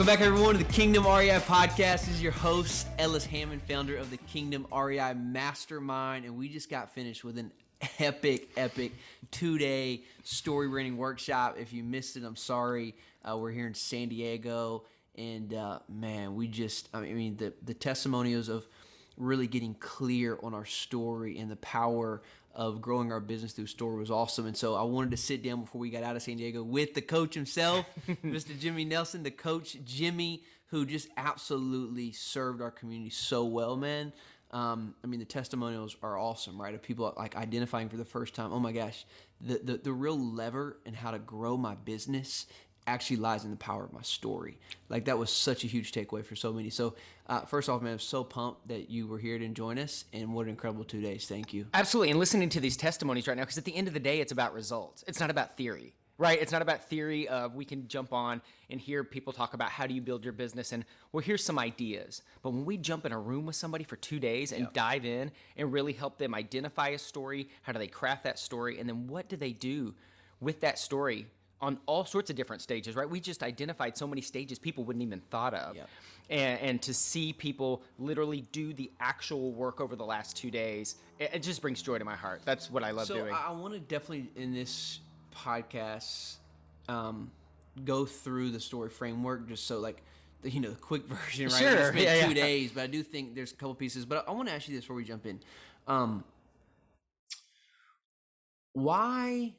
Welcome back, everyone, to the Kingdom REI podcast. This is your host, Ellis Hammond, founder of the Kingdom REI Mastermind. And we just got finished with an epic, epic two day story writing workshop. If you missed it, I'm sorry. Uh, we're here in San Diego. And uh, man, we just, I mean, the, the testimonials of really getting clear on our story and the power of growing our business through store was awesome. And so I wanted to sit down before we got out of San Diego with the coach himself, Mr. Jimmy Nelson, the coach Jimmy, who just absolutely served our community so well, man. Um, I mean, the testimonials are awesome, right? Of people like identifying for the first time. Oh my gosh, the, the, the real lever and how to grow my business actually lies in the power of my story. Like that was such a huge takeaway for so many. So uh, first off, man, I'm so pumped that you were here to join us, and what an incredible two days. Thank you. Absolutely, and listening to these testimonies right now, because at the end of the day, it's about results. It's not about theory. Right, it's not about theory of we can jump on and hear people talk about how do you build your business and well here's some ideas. But when we jump in a room with somebody for 2 days and yep. dive in and really help them identify a story, how do they craft that story and then what do they do with that story on all sorts of different stages, right? We just identified so many stages people wouldn't even thought of. Yep. And, and, to see people literally do the actual work over the last two days, it, it just brings joy to my heart. That's what I love so doing. I want to definitely in this podcast um, go through the story framework just so like the, you know the quick version, right? Sure, it's been yeah, two yeah. days, but I do think there's a couple pieces. But I, I want to ask you this before we jump in: um, why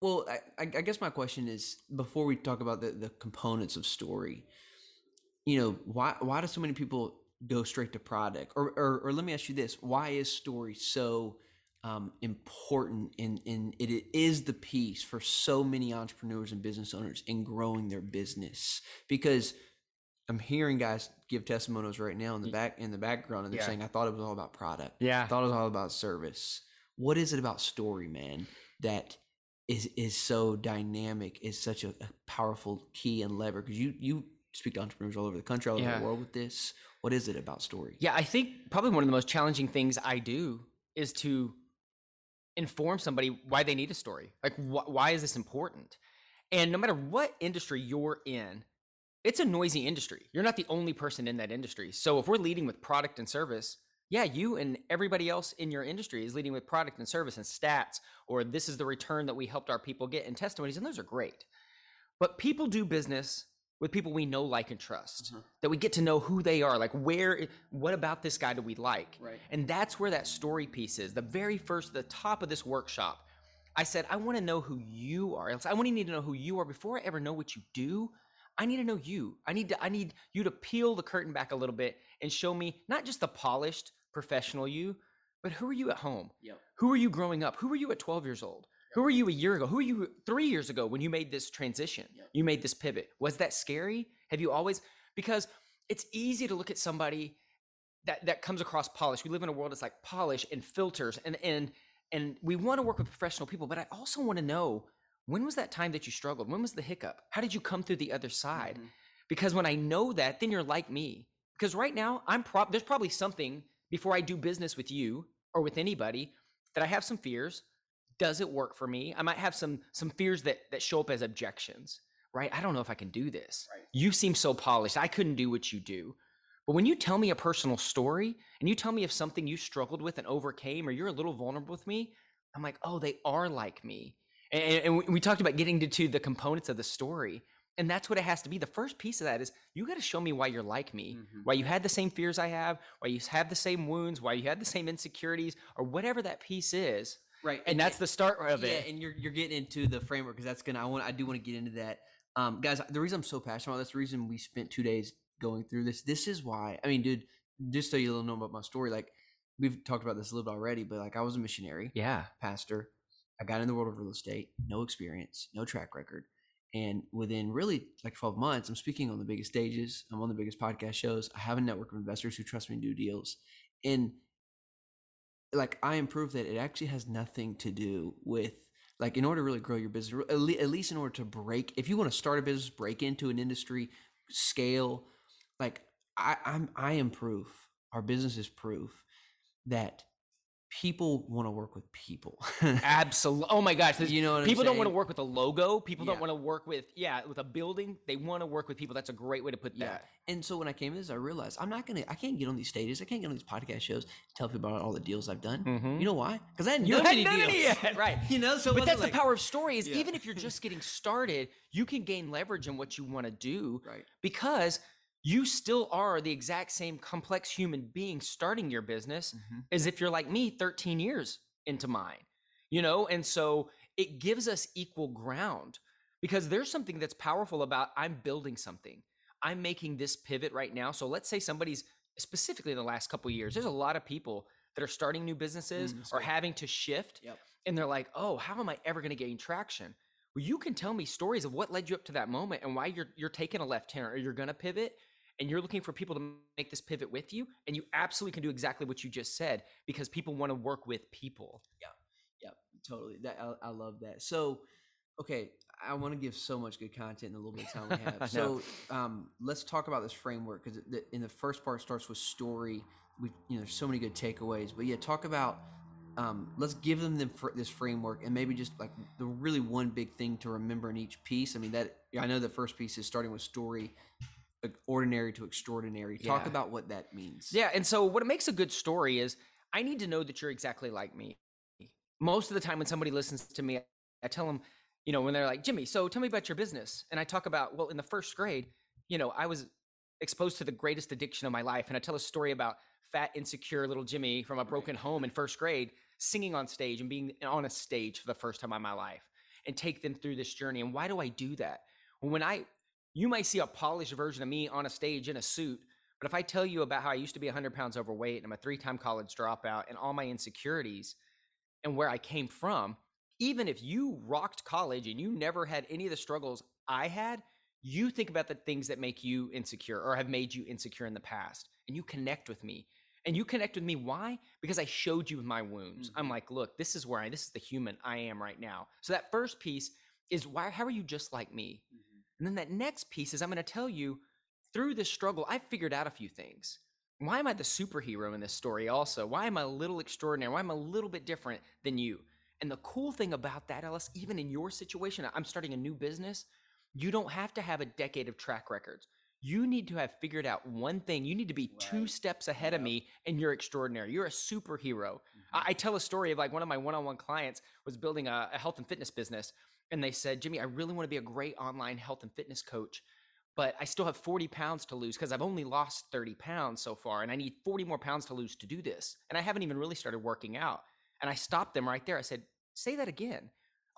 well, I, I guess my question is before we talk about the, the components of story, you know, why why do so many people go straight to product? Or or, or let me ask you this: Why is story so um, important in in it, it is the piece for so many entrepreneurs and business owners in growing their business? Because I'm hearing guys give testimonials right now in the back in the background, and they're yeah. saying, "I thought it was all about product. Yeah, I thought it was all about service. What is it about story, man? That is is so dynamic is such a, a powerful key and lever because you you speak to entrepreneurs all over the country all over yeah. the world with this. What is it about story? Yeah i think probably one of the most challenging things i do is to inform somebody why they need a story. Like wh- why is this important? And no matter what industry you're in it's a noisy industry. You're not the only person in that industry. So if we're leading with product and service yeah, you and everybody else in your industry is leading with product and service and stats, or this is the return that we helped our people get in testimonies, and those are great. But people do business with people we know, like, and trust, mm-hmm. that we get to know who they are. Like, where, what about this guy do we like? Right. And that's where that story piece is. The very first, the top of this workshop, I said, I want to know who you are. I want to need to know who you are before I ever know what you do. I need to know you. I need to I need you to peel the curtain back a little bit and show me not just the polished, professional you, but who are you at home? Yep. Who are you growing up? Who are you at 12 years old? Yep. Who are you a year ago? Who are you three years ago when you made this transition? Yep. You made this pivot. Was that scary? Have you always? Because it's easy to look at somebody that that comes across polished. We live in a world that's like polish and filters, and and and we want to work with professional people. But I also want to know when was that time that you struggled? When was the hiccup? How did you come through the other side? Mm-hmm. Because when I know that, then you're like me. Because right now, I'm pro- there's probably something before I do business with you or with anybody that I have some fears. Does it work for me? I might have some some fears that that show up as objections, right? I don't know if I can do this. Right. You seem so polished. I couldn't do what you do. But when you tell me a personal story and you tell me of something you struggled with and overcame, or you're a little vulnerable with me, I'm like, oh, they are like me. And, and we talked about getting to the components of the story. And that's what it has to be. The first piece of that is you got to show me why you're like me, mm-hmm. why you had the same fears I have, why you have the same wounds, why you had the same insecurities, or whatever that piece is. Right, and, and that's the start of yeah, it. and you're you're getting into the framework because that's gonna. I want. I do want to get into that, um, guys. The reason I'm so passionate about this, the reason we spent two days going through this, this is why. I mean, dude, just so you little know about my story, like we've talked about this a little bit already, but like I was a missionary, yeah, pastor. I got in the world of real estate, no experience, no track record and within really like 12 months, I'm speaking on the biggest stages. I'm on the biggest podcast shows. I have a network of investors who trust me to do deals. And like I am proof that it actually has nothing to do with like in order to really grow your business, at least in order to break, if you want to start a business, break into an industry, scale, like I, I'm, I am proof. Our business is proof that people want to work with people. Absolutely. Oh my gosh. You know what I'm people don't want to work with a logo. People Yeah. don't want to work with yeah with a building. They want to work with people. That's a great way to put Yeah. that. And so when I came to this, I realized I'm not gonna, I can't get on these stages, I can't get on these podcast shows, tell people about all the deals I've done. Mhm. You know why? Because I hadn't You done hadn't any done deals. any yet, right? You know, so but that's wasn't the power of story is Yeah. even if you're just getting started, you can gain leverage in what you want to do Right. because you still are the exact same complex human being starting your business Mhm. as if you're like me 13 years into mine you know and so it gives us equal ground because there's something that's powerful about i'm building something i'm making this pivot right now so let's say somebody's specifically in the last couple years there's a lot of people that are starting new businesses Mm, or good. having to shift Yep. and they're like oh how am i ever going to gain traction you can tell me stories of what led you up to that moment and why you're you're taking a left turn or you're going to pivot and you're looking for people to make this pivot with you and you absolutely can do exactly what you just said because people want to work with people Yeah. Yep, totally. That I, I love that. So, okay, I want to give so much good content in the little bit of time we have. so, um, let's talk about this framework because in the first part starts with story. We, you know, there's so many good takeaways, but yeah, talk about. Um, let's give them the, this framework and maybe just like the really one big thing to remember in each piece. I mean, that I know the first piece is starting with story, ordinary to extraordinary. Talk Yeah. about what that means. Yeah, and so what makes a good story is I need to know that you're exactly like me. Most of the time when somebody listens to me, I tell them, you know, when they're like, "Jimmy, so tell me about your business." And I talk about, well, in the first grade, you know, I was exposed to the greatest addiction of my life, and I tell a story about fat, insecure little Jimmy from a broken home in first grade singing on stage and being on a stage for the first time in my life and take them through this journey. And why do I do that? When I you might see a polished version of me on a stage in a suit, but if I tell you about how I used to be 100 pounds overweight and I'm a three time college dropout and all my insecurities and where I came from, even if you rocked college and you never had any of the struggles I had, you think about the things that make you insecure or have made you insecure in the past and you connect with me. And you connect with me. Why? Because I showed you my wounds. I'm Mhm. like, look, this is where I, this is the human I am right now. So that first piece is why, how are you just like me? And then that next piece is I'm going to tell you through this struggle, I figured out a few things. Why am I the superhero in this story also? Why am I a little extraordinary? Why am I a little bit different than you? And the cool thing about that, Ellis, even in your situation, I'm starting a new business. You don't have to have a decade of track records. You need to have figured out one thing. You need to be two steps ahead of me, and you're extraordinary. You're a superhero. I, mm-hmm. I tell a story of like one of my one-on-one clients was building a, a health and fitness business, and they said, "Jimmy, I really want to be a great online health and fitness coach, but I still have 40 pounds to lose because I've only lost 30 pounds so far, and I need 40 more pounds to lose to do this, and I haven't even really started working out." And I stopped them right there. I said, "Say that again."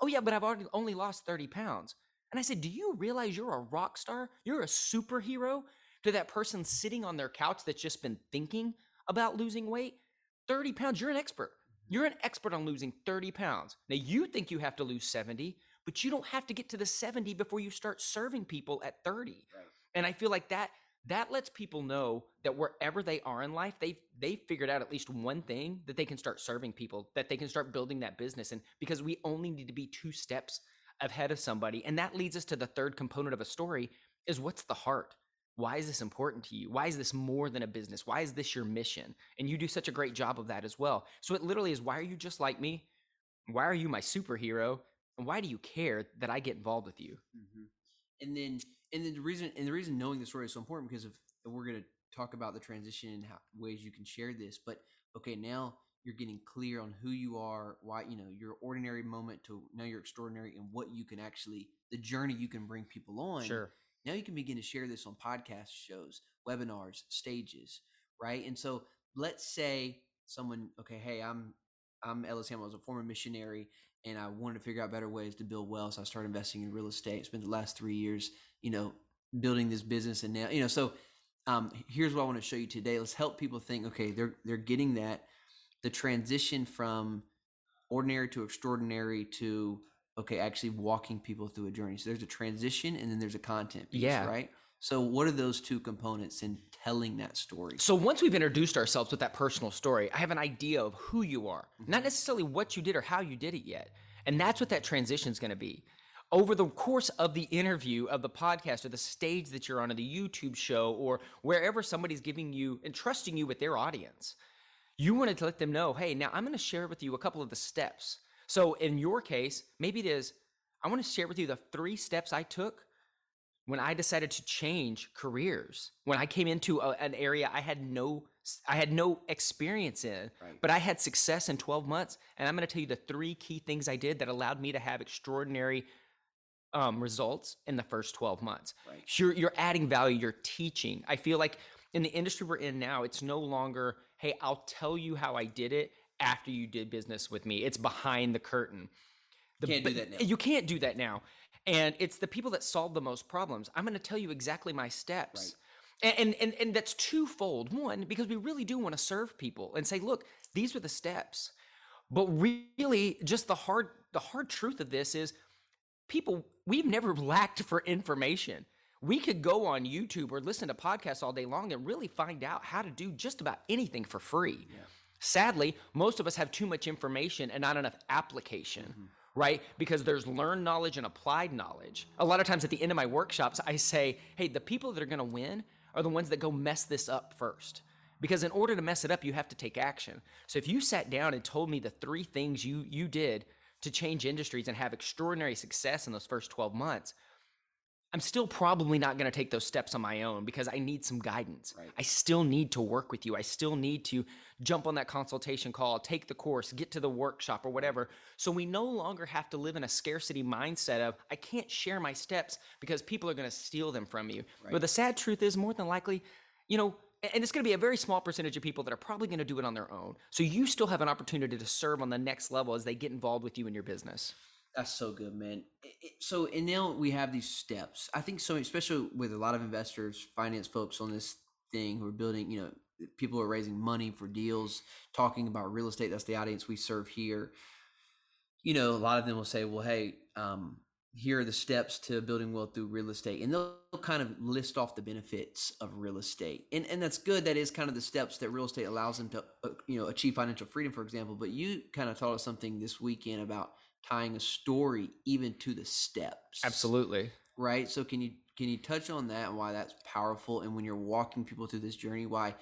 Oh yeah, but I've already only lost 30 pounds. And I said, "Do you realize you're a rock star? You're a superhero to that person sitting on their couch that's just been thinking about losing weight? 30 pounds, you're an expert. Mm-hmm. You're an expert on losing 30 pounds. Now, you think you have to lose 70, but you don't have to get to the 70 before you start serving people at 30. Right. And I feel like that that lets people know that wherever they are in life, they've they've figured out at least one thing that they can start serving people, that they can start building that business. And because we only need to be two steps ahead of somebody. And that leads us to the third component of a story is what's the heart? Why is this important to you? Why is this more than a business? Why is this your mission? And you do such a great job of that as well. So it literally is why are you just like me? Why are you my superhero? And why do you care that I get involved with you? hmm And then, and then the reason, and the reason knowing the story is so important because of we're going to talk about the transition and how ways you can share this. But okay, now you're getting clear on who you are, why you know your ordinary moment to now you're extraordinary, and what you can actually the journey you can bring people on. Sure. Now you can begin to share this on podcast shows, webinars, stages, right? And so let's say someone, okay, hey, I'm I'm Ellis Hammond. I was a former missionary, and I wanted to figure out better ways to build wealth. So I started investing in real estate. Spent the last three years, you know, building this business, and now, you know, so um, here's what I want to show you today. Let's help people think. Okay, they're they're getting that the transition from ordinary to extraordinary to okay, actually walking people through a journey. So there's a transition, and then there's a content piece, Yeah. right? So what are those two components in telling that story? So once we've introduced ourselves with that personal story, I have an idea of who you are, Mm-hmm. not necessarily what you did or how you did it yet. And that's what that transition is going to be. Over the course of the interview, of the podcast, or the stage that you're on, or the YouTube show, or wherever somebody's giving you and trusting you with their audience, You wanted to let them know, hey, now I'm going to share with you a couple of the steps. So in your case, maybe it is, I want to share with you the three steps I took when I decided to change careers. When I came into a, an area I had no I had no experience in, Right. but I had success in 12 months. And I'm going to tell you the three key things I did that allowed me to have extraordinary um, results in the first 12 months. Right. You're, you're adding value, you're teaching. I feel like in the industry we're in now, it's no longer, hey, I'll tell you how I did it after you did business with me. It's behind the curtain. The, Can't do that now. You can't do that now. And it's the people that solve the most problems. I'm going to tell you exactly my steps. And, and, and, and that's twofold. One, because we really do want to serve people and say, look, these are the steps. But really, just the hard the hard truth of this is people we've never lacked for information. We could go on YouTube or listen to podcasts all day long and really find out how to do just about anything for free. Sadly, most of us have too much information and not enough application, mm-hmm. right? Because there's learned knowledge and applied knowledge. A lot of times at the end of my workshops, I say, hey, the people that are gonna win are the ones that go mess this up first. Because in order to mess it up, you have to take action. So if you sat down and told me the three things you you did to change industries and have extraordinary success in those first 12 months, I'm still probably not going to take those steps on my own because I need some guidance. Right. I still need to work with you. I still need to jump on that consultation call, take the course, get to the workshop or whatever. So we no longer have to live in a scarcity mindset of I can't share my steps because people are going to steal them from you. But the sad truth is more than likely, you know, and it's going to be a very small percentage of people that are probably going to do it on their own. So you still have an opportunity to serve on the next level as they get involved with you in your business. That's so good, man. It- it- So, and now we have these steps. I think so, especially with a lot of investors, finance folks on this thing who are building, you know, people are raising money for deals, talking about real estate. That's the audience we serve here. You know, a lot of them will say, well, hey, um, here are the steps to building wealth through real estate. And they'll kind of list off the benefits of real estate. And, and that's good. That is kind of the steps that real estate allows them to, uh, you know, achieve financial freedom, for example. But you kind of taught us something this weekend about tying a story even to the steps Absolutely. right so can you can you touch on that and why that's powerful and when you're walking people through this journey why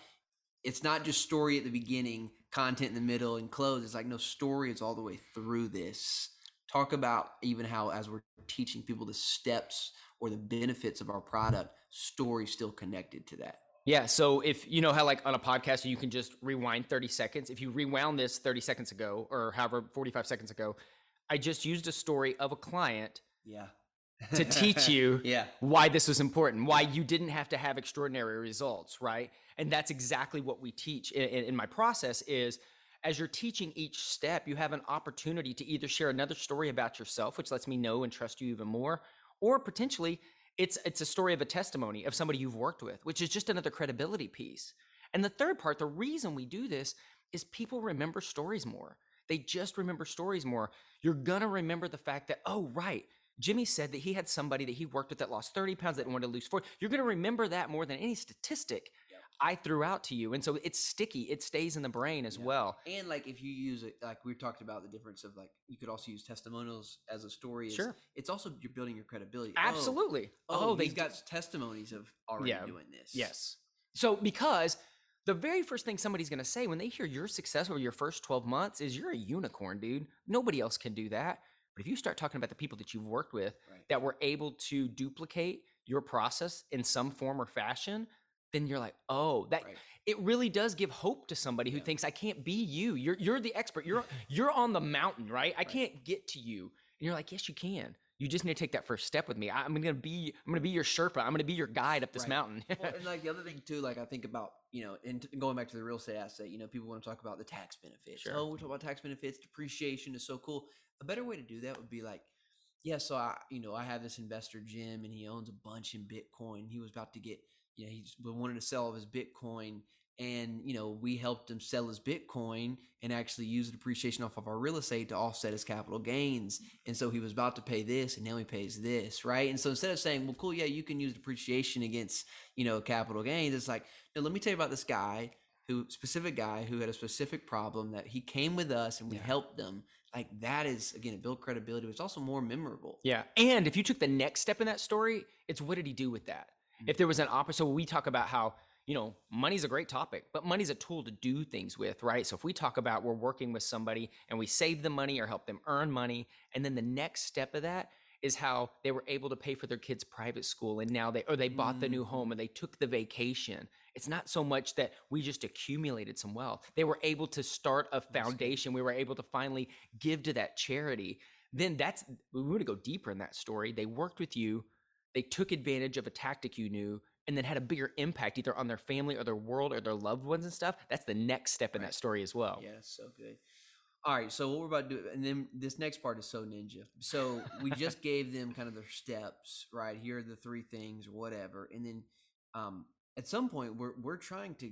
it's not just story at the beginning content in the middle and close it's like no story is all the way through this talk about even how as we're teaching people the steps or the benefits of our product story still connected to that Yeah. So if you know how, like on a podcast, you can just rewind 30 seconds. If you rewound this 30 seconds ago or however 45 seconds ago, I just used a story of a client yeah to teach you yeah why this was important, why you didn't have to have extraordinary results, right? And that's exactly what we teach in, in, in my process is as you're teaching each step, you have an opportunity to either share another story about yourself, which lets me know and trust you even more, or potentially it's it's a story of a testimony of somebody you've worked with, which is just another credibility piece. And the third part, the reason we do this is people remember stories more. They just remember stories more. You're gonna remember the fact that, oh, right, Jimmy said that he had somebody that he worked with that lost 30 pounds that wanted to lose 40. You're gonna remember that more than any statistic Yep. I threw out to you. And so it's sticky, it stays in the brain as well. And like if you use it, like we talked about the difference of like you could also use testimonials as a story. It's- Sure. It's also you're building your credibility. Oh, Absolutely. Oh, oh they he's got testimonies of already Yeah. doing this. Yes. So because the very first thing somebody's going to say when they hear your success over your first 12 months is you're a unicorn, dude. Nobody else can do that. But if you start talking about the people that you've worked with Right. that were able to duplicate your process in some form or fashion, then you're like, "Oh, that Right. it really does give hope to somebody who Yeah. thinks I can't be you. You're you're the expert. You're you're on the mountain, right? I Right. can't get to you." And you're like, "Yes, you can. You just need to take that first step with me. I- I'm going to be I'm to be your Sherpa. I'm going to be your guide up this Right. mountain." well, and like the other thing too, like I think about, you know, and going back to the real estate asset, you know, people want to talk about the tax benefits. Sure. Oh, we talk about tax benefits, depreciation is so cool. A better way to do that would be like, yeah, so I, you know, I have this investor Jim, and he owns a bunch in Bitcoin. He was about to get, you know, he's been wanting to sell all of his Bitcoin, and you know, we helped him sell his Bitcoin and actually use the depreciation off of our real estate to offset his capital gains. And so he was about to pay this, and now he pays this, right? And so instead of saying, well, cool, yeah, you can use depreciation against, you know, capital gains, it's like, no, let me tell you about this guy who, specific guy who had a specific problem that he came with us and we Yeah. helped them. Like that is again, it built credibility, but it's also more memorable. Yeah. And if you took the next step in that story, it's what did he do with that? Mm. If there was an opposite, so we talk about how, you know, money's a great topic, but money's a tool to do things with, right? So if we talk about we're working with somebody and we save them money or help them earn money, and then the next step of that is how they were able to pay for their kids' private school and now they or they bought the new Mm. home or they took the vacation. It's not so much that we just accumulated some wealth. They were able to start a foundation. We were able to finally give to that charity. Then that's we want to go deeper in that story. They worked with you, they took advantage of a tactic you knew, and then had a bigger impact either on their family or their world or their loved ones and stuff. That's the next step in Right. that story as well. Yeah, so good. All right, so what we're about to do, and then this next part is so ninja. So we just gave them kind of their steps, right? Here are the three things, whatever, and then um, at some point we're we're trying to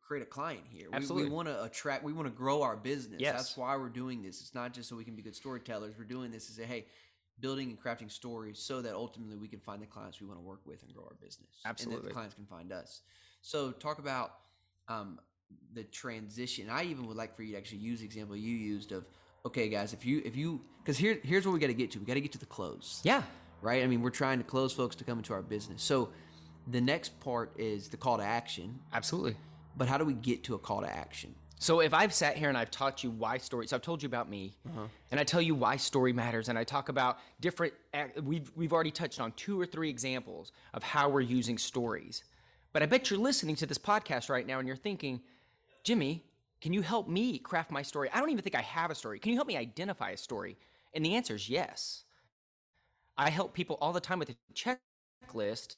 create a client here. We- Absolutely. we, want to attract, we want to grow our business. Yes. That's why we're doing this. It's not just so we can be good storytellers. We're doing this to say, hey, building and crafting stories so that ultimately we can find the clients we want to work with and grow our business. and that Absolutely. the clients can find us. So talk about um, the transition. I even would like for you to actually use the example you used of, okay, guys, if you if you because here here's what we got to get to. We got to get to the close Yeah. right? I mean, we're trying to close folks to come into our business. So the next part is the call to action. Absolutely. But how do we get to a call to action? So if I've sat here and I've taught you why stories, so I've told you about me, uh-huh. and I tell you why story matters, and I talk about different. We've we've already touched on two or three examples of how we're using stories, but I bet you're listening to this podcast right now and you're thinking, Jimmy, can you help me craft my story? I don't even think I have a story. Can you help me identify a story? And the answer is yes. I help people all the time with a checklist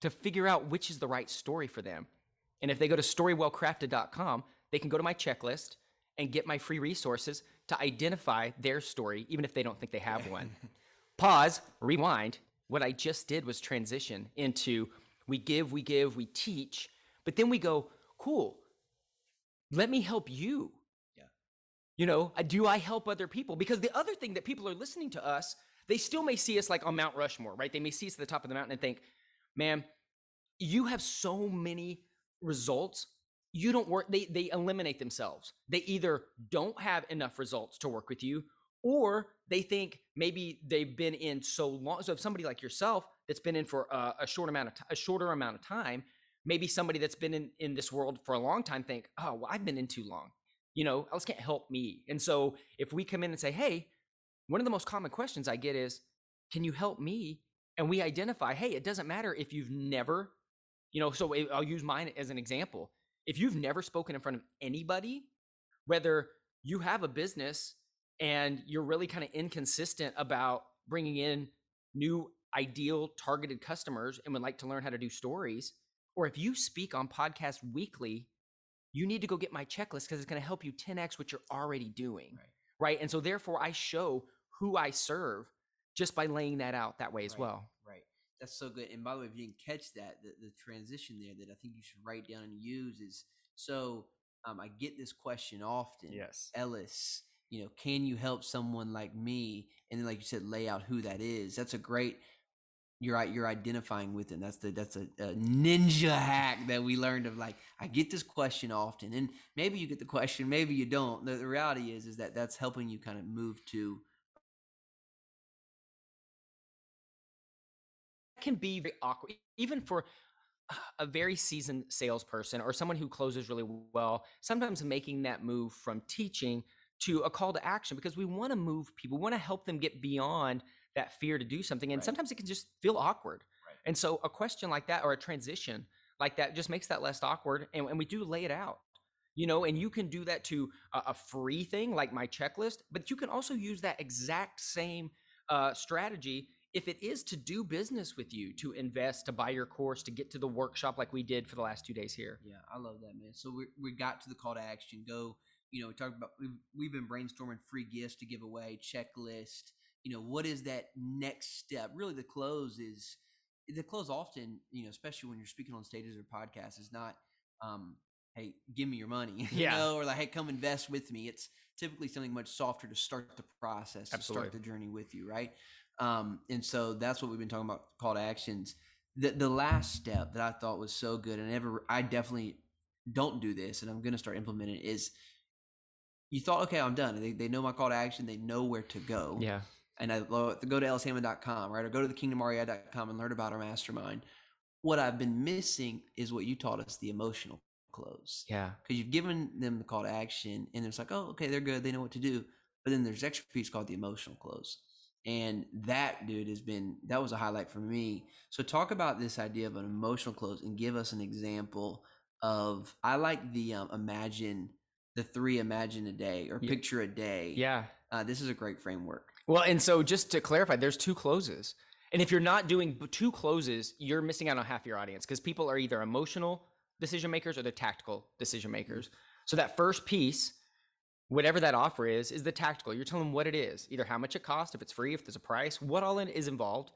to figure out which is the right story for them. And if they go to storywellcrafted.com, they can go to my checklist and get my free resources to identify their story, even if they don't think they have one. Pause, rewind. What I just did was transition into we give, we give, we teach, but then we go, cool, let me help you. Yeah. You know, uh, do I help other people? Because the other thing that people are listening to us, they still may see us like on Mount Rushmore, right? They may see us at the top of the mountain and think, man, you have so many results. You don't work, they, they eliminate themselves. They either don't have enough results to work with you, or they think maybe they've been in so long. So if somebody like yourself that's been in for a, a short amount of time, a shorter amount of time, maybe somebody that's been in, in this world for a long time think, oh, well, I've been in too long. You know, else can't help me. And so if we come in and say, hey, one of the most common questions I get is, can you help me? And we identify, hey, it doesn't matter if you've never, you know, so eh, I'll use mine as an example. If you've never spoken in front of anybody, whether you have a business and you're really kind of inconsistent about bringing in new ideal targeted customers and would like to learn how to do stories, or if you speak on podcasts weekly, you need to go get my checklist because it's going to help you 10x what you're already doing. Right. Right. And so therefore I show who I serve just by laying that out that way as Right. well. That's so good. And by the way, if you didn't catch that, the, the transition there that I think you should write down and use is so um, I get this question often. Yes. Ellis, you know, can you help someone like me? And then, like you said, lay out who that is. That's a great. You're. You're identifying with it. That's the that's a, a ninja hack that we learned of. Like, I get this question often, and maybe you get the question, maybe you don't. The, the reality is, is that that's helping you kind of move to can be very awkward, even for a very seasoned salesperson or someone who closes really well. Sometimes making that move from teaching to a call to action because we want to move people, we want to help them get beyond that fear to do something. And Right. sometimes it can just feel awkward. Right. And so a question like that or a transition like that just makes that less awkward. And, and we do lay it out. You know, and you can do that to a, a free thing like my checklist, but you can also use that exact same uh, strategy if it is to do business with you, to invest, to buy your course, to get to the workshop like we did for the last two days here. Yeah, I love that, man. So we we got to the call to action. Go, you know, we talked about we've we've been brainstorming free gifts to give away, checklist. You know, what is that next step? Really, the close is the close. Often, you know, especially when you're speaking on stages or podcasts, is not, um, hey, give me your money, you Yeah. know, or like, hey, come invest with me. It's typically something much softer to start the process, to start the journey with you, right? Um, and so that's what we've been talking about call to actions. The the last step that I thought was so good, and ever I definitely don't do this, and I'm going to start implementing it, is you thought, okay, I'm done. They, they know my call to action. They know where to go. Yeah. And I go to ellishammond.com, right? Or go to thekingdomrei.com and learn about our mastermind. what I've been missing is what you taught us the emotional close. Yeah. Because you've given them the call to action and it's like, oh, okay, they're good. They know what to do. But then there's extra piece called the emotional close. And that, dude, has been, that was a highlight for me. So talk about this idea of an emotional close and give us an example of, I like the um, imagine, the three imagine a day or picture a day. Yeah. Uh, this is a great framework. Well, and so just to clarify, there's two closes. And if you're not doing two closes, you're missing out on half your audience because people are either emotional decision makers or they're tactical decision makers. So that first piece, whatever that offer is, is the tactical. You're telling them what it is, either how much it costs, if it's free, if there's a price, what all in is involved.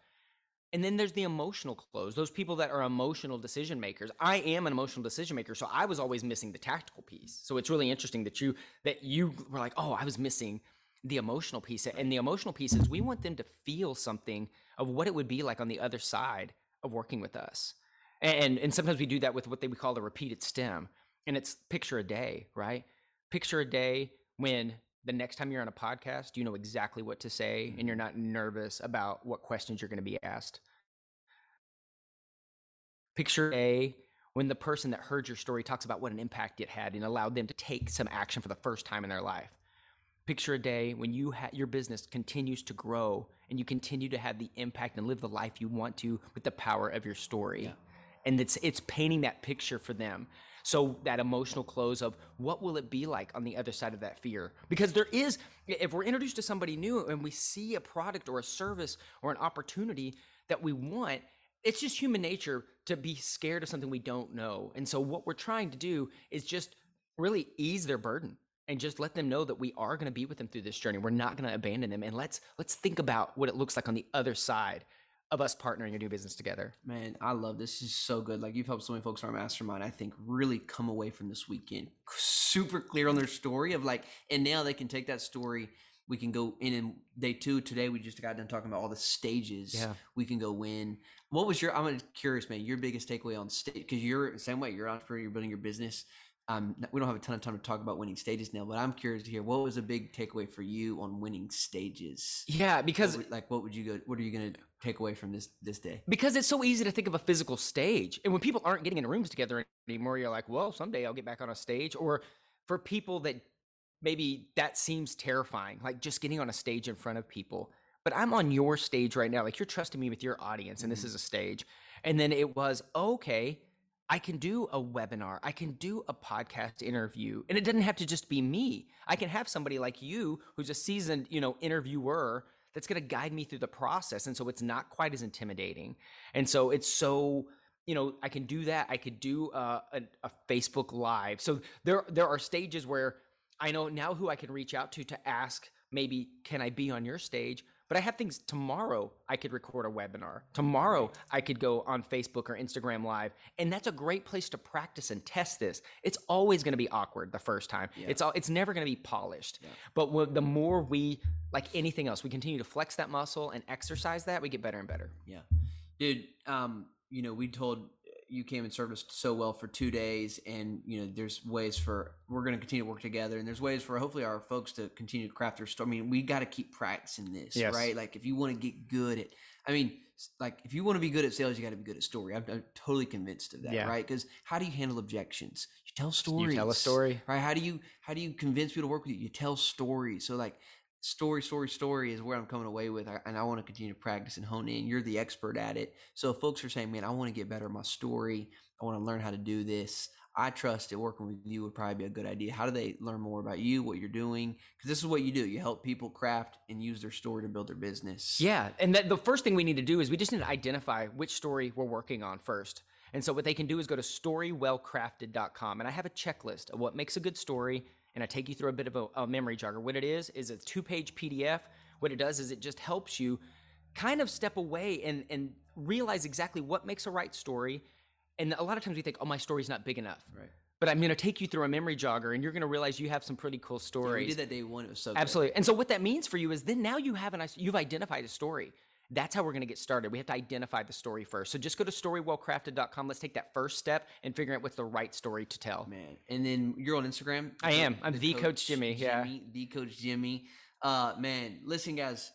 And then there's the emotional close. Those people that are emotional decision makers. I am an emotional decision maker, so I was always missing the tactical piece. So it's really interesting that you that you were like, "Oh, I was missing the emotional piece." And the emotional piece is we want them to feel something of what it would be like on the other side of working with us. And and sometimes we do that with what they we call the repeated stem. And it's picture a day, right? Picture a day when the next time you're on a podcast, you know exactly what to say and you're mm-hmm. not nervous about what questions you're going to be asked. Picture A when the person that heard your story talks about what an impact it had and allowed them to take some action for the first time in their life. Picture a day when you ha- your business continues to grow and you continue to have the impact and live the life you want to with the power of your story. Yeah. And it's it's painting that picture for them. So that emotional close of what will it be like on the other side of that fear? Because there is if we're introduced to somebody new and we see a product or a service or an opportunity that we want, it's just human nature to be scared of something we don't know. And so what we're trying to do is just really ease their burden and just let them know that we are going to be with them through this journey. We're not going to abandon them and let's let's think about what it looks like on the other side of us partnering and do business together. Man, I love this. This is so good. Like you've helped so many folks in our mastermind, I think, really come away from this weekend super clear on their story of like, and now they can take that story. We can go in and day two today. We just got done talking about all the stages Yeah. we can go in. What was your? I'm curious, man. Your biggest takeaway on stage because you're the same way. You're an entrepreneur. You're building your business. Um, we don't have a ton of time to talk about winning stages now, but I'm curious to hear what was a big takeaway for you on winning stages. Yeah, because would- like, what would you go? What are you going to take away from this this day? because it's so easy to think of a physical stage. And when people aren't getting in rooms together anymore, you're like, well, someday I'll get back on a stage. Or for people that maybe that seems terrifying, like just getting on a stage in front of people. But I'm on your stage right now. Like you're trusting me with your audience, and this Mhm. is a stage. And then it was, okay, I can do a webinar, I can do a podcast interview, and it doesn't have to just be me. I can have somebody like you who's a seasoned, you know, interviewer that's going to guide me through the process and so it's not quite as intimidating. And so it's so you know i can do that i could do uh, a, a facebook live. So there there are stages where i know now who i can reach out to to ask maybe can i be on your stage but i have things tomorrow i could record a webinar tomorrow i could go on facebook or instagram live and that's a great place to practice and test this it's always going to be awkward the first time Yeah. it's all it's never going to be polished Yeah. but the more we like anything else we continue to flex that muscle and exercise that we get better and better Yeah, dude. Um, you know, we told you came and served us so well for two days, and you know, there's ways for we're going to continue to work together, and there's ways for hopefully our folks to continue to craft their story. I mean, we got to keep practicing this, Yes. right? Like, if you want to get good at, I mean, like if you want to be good at sales, you got to be good at story. I'm, I'm totally convinced of that, Yeah. right? Because how do you handle objections? You tell stories. you tell a story right? How do you how do you convince people to work with you? You tell stories. So like story, story, story is where I'm coming away with, and I want to continue to practice and hone in. You're the expert at it. So folks are saying, "Man, I want to get better at my story. I want to learn how to do this." I trust that working with you would probably be a good idea. How do they learn more about you, what you're doing? Because this is what you do. You help people craft and use their story to build their business. Yeah, and the first thing we need to do is we just need to identify which story we're working on first. And so what they can do is go to storywellcrafted.com and I have a checklist of what makes a good story and I take you through a bit of a, a memory jogger. What it is is a two-page PDF. What it does is it just helps you kind of step away and and realize exactly what makes a right story. And a lot of times we think, "Oh, my story's not big enough." Right. But I'm going to take you through a memory jogger and you're going to realize you have some pretty cool Yeah, stories. we did that day one. It was so good. Absolutely. And so what that means for you is then now you have an you've identified a story. That's how we're going to get started. We have to identify the story first. So just go to storywellcrafted.com. Let's take that first step and figure out what's the right story to tell. man. And then you're on Instagram. I am. I'm the Coach Jimmy, yeah. Jimmy, the Coach Jimmy. Uh, man, listen, guys.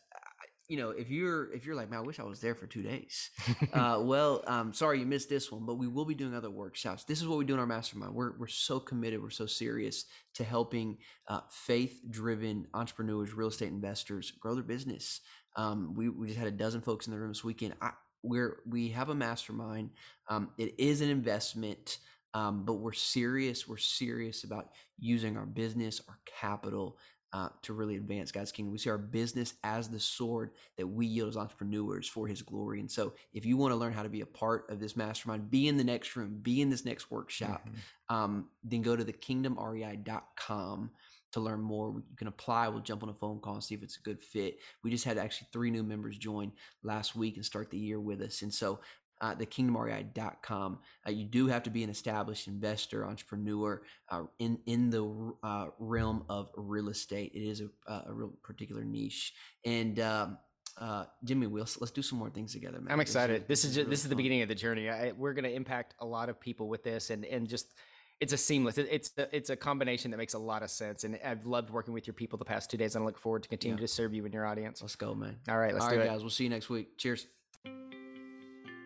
you know, if you're if you're like, man, I wish I was there for two days. uh, well, um, sorry you missed this one, but we will be doing other workshops. This is what we do in our mastermind. We're we're so committed, we're so serious to helping uh, faith-driven entrepreneurs, real estate investors grow their business. Um, we we just had a dozen folks in the room this weekend. I, we're we have a mastermind. Um, it is an investment. Um, but we're serious. We're serious about using our business, our capital, uh, to really advance God's kingdom. We see our business as the sword that we yield as entrepreneurs for His glory. And so, if you want to learn how to be a part of this mastermind, be in the next room, be in this next workshop, mm-hmm. um, then go to thekingdomrei.com to learn more. You can apply. We'll jump on a phone call and see if it's a good fit. We just had actually three new members join last week and start the year with us. And so uh, thekingdomrei.com. Uh, you do have to be an established investor, entrepreneur uh, in in the uh, realm of real estate. It is a, a real particular niche. And um, uh, Jimmy, we'll, let's do some more things together. Man. I'm excited. This is, this is, really this is the beginning of the journey. I, we're going to impact a lot of people with this, and and just it's a seamless. it's a, it's a combination that makes a lot of sense, and I've loved working with your people the past two days, and I look forward to continue yeah. to serve you and your audience. Let's go, man. All right, let's All do right, it, guys. We'll see you next week. Cheers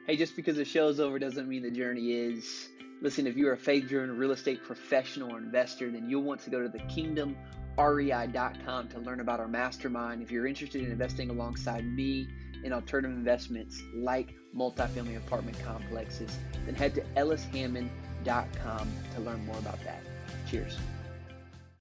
hey, just because the show's over doesn't mean the journey is. Listen, if you're a faith driven real estate professional or investor, then you'll want to go to the kingdomrei.com to learn about our mastermind. If you're interested in investing alongside me in alternative investments like multifamily apartment complexes, then head to ellishammond.com to learn more about that. Cheers.